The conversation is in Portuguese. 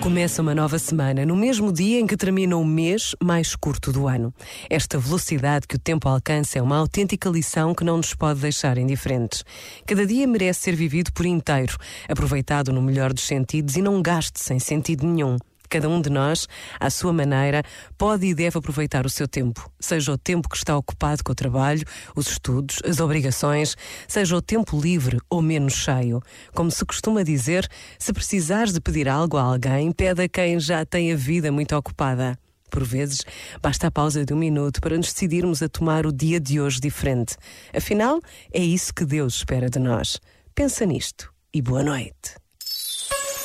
Começa uma nova semana, no mesmo dia em que termina o mês mais curto do ano. Esta velocidade que o tempo alcança é uma autêntica lição que não nos pode deixar indiferentes. Cada dia merece ser vivido por inteiro, aproveitado no melhor dos sentidos e não gaste sem sentido nenhum. Cada um de nós, à sua maneira, pode e deve aproveitar o seu tempo. Seja o tempo que está ocupado com o trabalho, os estudos, as obrigações, seja o tempo livre ou menos cheio. Como se costuma dizer, se precisares de pedir algo a alguém, pede a quem já tem a vida muito ocupada. Por vezes, basta a pausa de um minuto para nos decidirmos a tomar o dia de hoje diferente. Afinal, é isso que Deus espera de nós. Pensa nisto e boa noite.